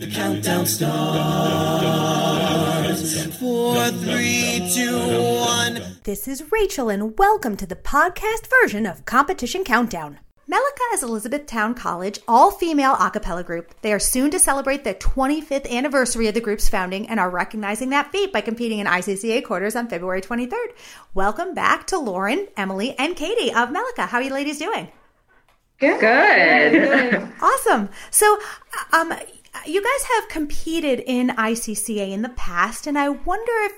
The countdown starts. Four, three, two, one. This is Rachel, and welcome to the podcast version of Competition Countdown. Melika is Elizabethtown College all female a cappella group. They are soon to celebrate the 25th anniversary of the group's founding and are recognizing that feat by competing in ICCA quarters on February 23rd. Welcome back to Lauren, Emily, and Katie of Melika. How are you ladies doing? Good. Good. Awesome. So, um, you guys have competed in ICCA in the past, and I wonder if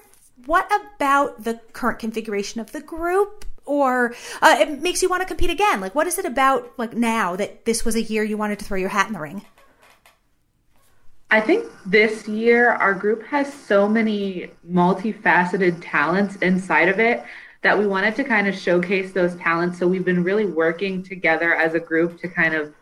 what about the current configuration of the group or uh, it makes you want to compete again? Like, what is it about like now that this was a year you wanted to throw your hat in the ring? I think this year our group has so many multifaceted talents inside of it that we wanted to kind of showcase those talents. So we've been really working together as a group to kind of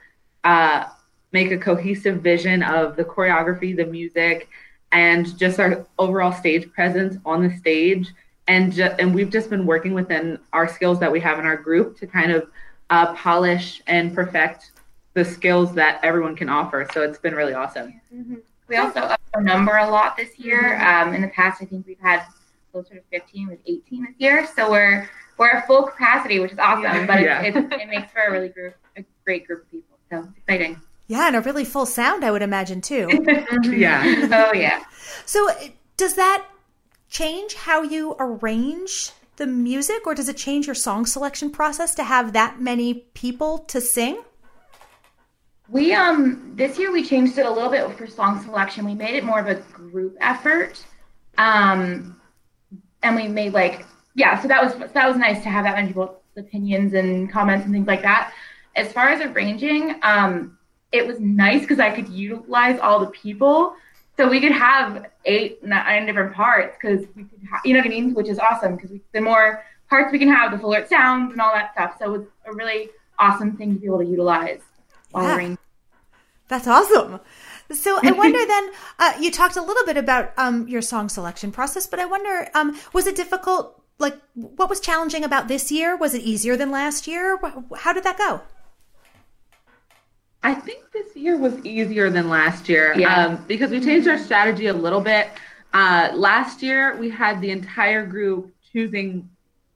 uh, make a cohesive vision of the choreography, the music, and just our overall stage presence on the stage. And ju- and we've just been working within our skills that we have in our group to kind of uh, polish and perfect the skills that everyone can offer. So it's been really awesome. Mm-hmm. We also up our number a lot this year. Mm-hmm. Um, in the past, I think we've had closer to 15 with 18 this year. So we're we're at full capacity, which is awesome. But Yeah. it, it, it makes for a really group, a great group of people. So it's exciting. Yeah, and a really full sound, I would imagine too. Yeah. Oh yeah. so, does that change how you arrange the music, or does it change your song selection process to have that many people to sing? We um this year we changed it a little bit for song selection. We made it more of a group effort. Um and we made like yeah, so that was that was nice to have that many people's opinions and comments and things like that. As far as arranging, um it was nice because I could utilize all the people. So we could have eight, nine different parts because we could, ha- you know what I mean, which is awesome because the more parts we can have, the fuller it sounds and all that stuff. So it's a really awesome thing to be able to utilize while Yeah. arranging. That's awesome. So I wonder then, uh, you talked a little bit about um, your song selection process, but I wonder, um, was it difficult? Like, what was challenging about this year? Was it easier than last year? How did that go? I think this year was easier than last year Yeah. um, because we changed our strategy a little bit. Uh, last year, we had the entire group choosing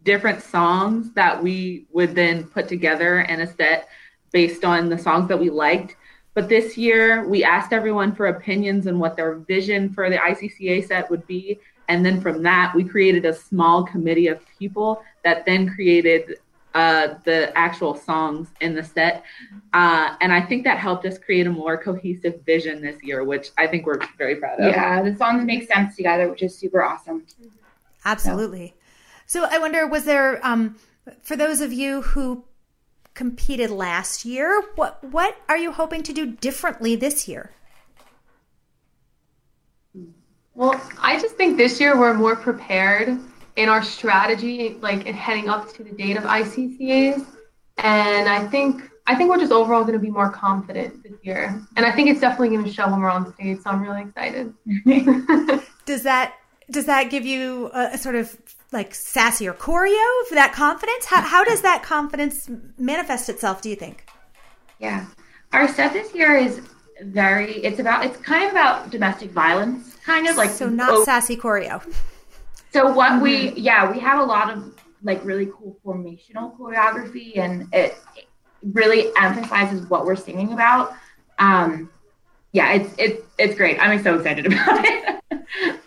different songs that we would then put together in a set based on the songs that we liked. But this year, we asked everyone for opinions and what their vision for the ICCA set would be. And then from that, we created a small committee of people that then created uh, the actual songs in the set. Uh, and I think that helped us create a more cohesive vision this year, which I think we're very proud of. Yeah, the songs make sense together, which is super awesome. Absolutely. So I wonder, was there, um, for those of you who competed last year, what what are you hoping to do differently this year? Well, I just think this year we're more prepared in our strategy, like in heading up to the date of ICCAs, and I think I think we're just overall going to be more confident this year, and I think it's definitely going to show when we're on stage. So I'm really excited. Does that does that give you a, a sort of like sassier choreo for that confidence? How how does that confidence manifest itself? Do you think? Yeah, our set this year is very. It's about. It's kind of about domestic violence, kind of like so not oh, sassy choreo. So what we yeah we have a lot of like really cool formational choreography and it, it really emphasizes what we're singing about. Um, yeah, it's it's it's great. I'm so excited about it.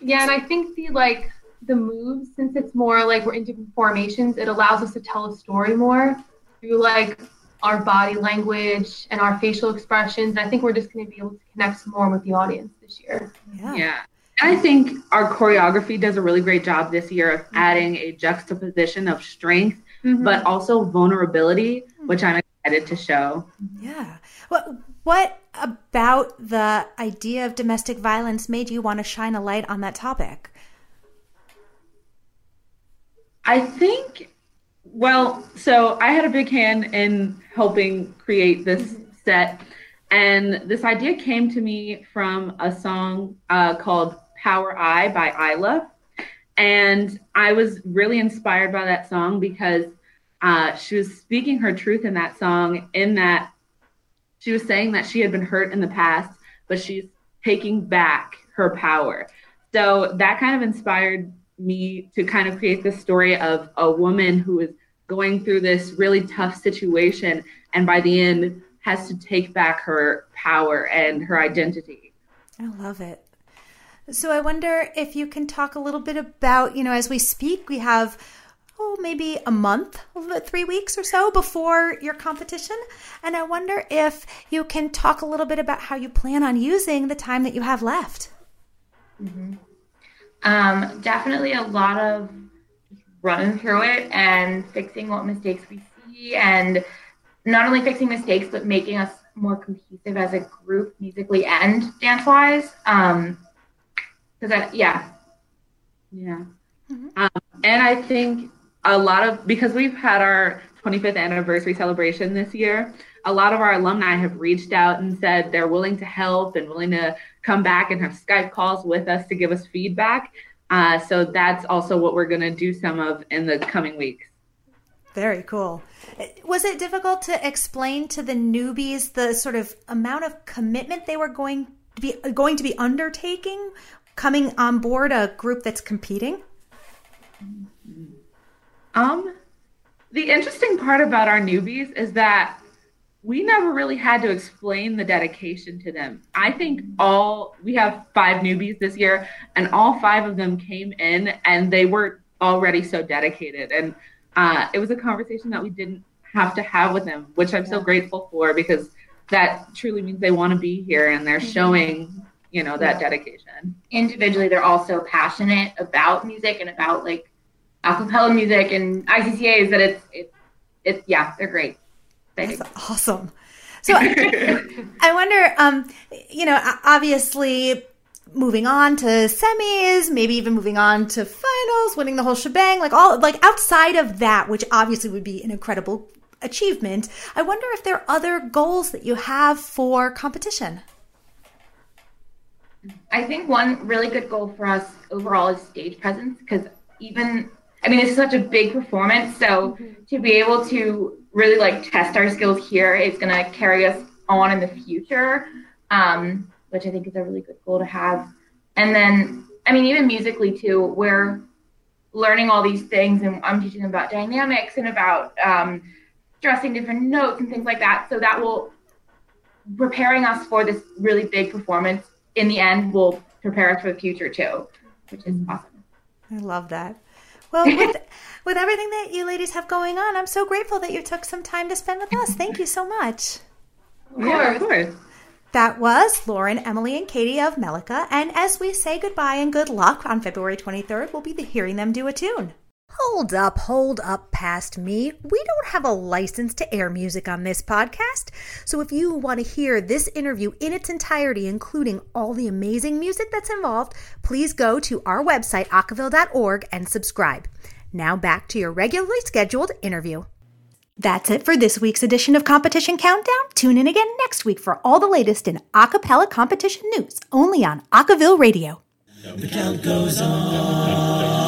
Yeah, and I think the like the moves, since it's more like we're in different formations, it allows us to tell a story more through like our body language and our facial expressions. And I think we're just going to be able to connect some more with the audience this year. Yeah. Yeah. I think our choreography does a really great job this year of mm-hmm. adding a juxtaposition of strength, mm-hmm. but also vulnerability, mm-hmm. which I'm excited to show. Yeah. What what about the idea of domestic violence made you want to shine a light on that topic? I think, well, so I had a big hand in helping create this set. And this idea came to me from a song uh, called Power Eye by Isla. And I was really inspired by that song because uh, she was speaking her truth in that song, in that she was saying that she had been hurt in the past, but she's taking back her power. So that kind of inspired me to kind of create the story of a woman who is going through this really tough situation and by the end has to take back her power and her identity. I love it. So I wonder if you can talk a little bit about, you know, as we speak, we have oh, maybe a month, three weeks or so before your competition. And I wonder if you can talk a little bit about how you plan on using the time that you have left. Mm-hmm. Um, definitely a lot of running through it and fixing what mistakes we see and not only fixing mistakes but making us more cohesive as a group musically and dance wise um because yeah. Yeah. Mm-hmm. um, and i think a lot of because we've had our 25th anniversary celebration this year a lot of our alumni have reached out and said they're willing to help and willing to come back and have skype calls with us to give us feedback. Uh, so that's also what we're going to do some of in the coming weeks. Very cool. Was it difficult to explain to the newbies the sort of amount of commitment they were going to be going to be undertaking coming on board a group that's competing um, the interesting part about our newbies is that we never really had to explain the dedication to them. I think all we have five newbies this year, and all five of them came in and they were already so dedicated. And uh, it was a conversation that we didn't have to have with them, which I'm so grateful for because that truly means they want to be here and they're showing, you know, that dedication. Individually, they're also passionate about music and about like acapella music and ICCAs that it's it's it's yeah, they're great. That's awesome. So I wonder, um, you know, obviously moving on to semis, maybe even moving on to finals, winning the whole shebang, like all like outside of that, which obviously would be an incredible achievement. I wonder if there are other goals that you have for competition. I think one really good goal for us overall is stage presence because even I mean, it's such a big performance. So mm-hmm. to be able to really like test our skills here is going to carry us on in the future, um, which I think is a really good goal to have. And then, I mean, even musically too, we're learning all these things and I'm teaching them about dynamics and about um, stressing different notes and things like that. So that will preparing us for this really big performance in the end will prepare us for the future too, which is mm-hmm. awesome. I love that. Well, with, with everything that you ladies have going on, I'm so grateful that you took some time to spend with us. Thank you so much. Yeah, of course. That was Lauren, Emily, and Katie of Melica. And as we say goodbye and good luck on February 23rd, we'll be hearing them do a tune. Hold up, hold up past me. We don't have a license to air music on this podcast. So if you want to hear this interview in its entirety, including all the amazing music that's involved, please go to our website, acaville.org, and subscribe. Now back to your regularly scheduled interview. That's it for this week's edition of Competition Countdown. Tune in again next week for all the latest in acapella competition news, only on Acaville Radio. The count goes on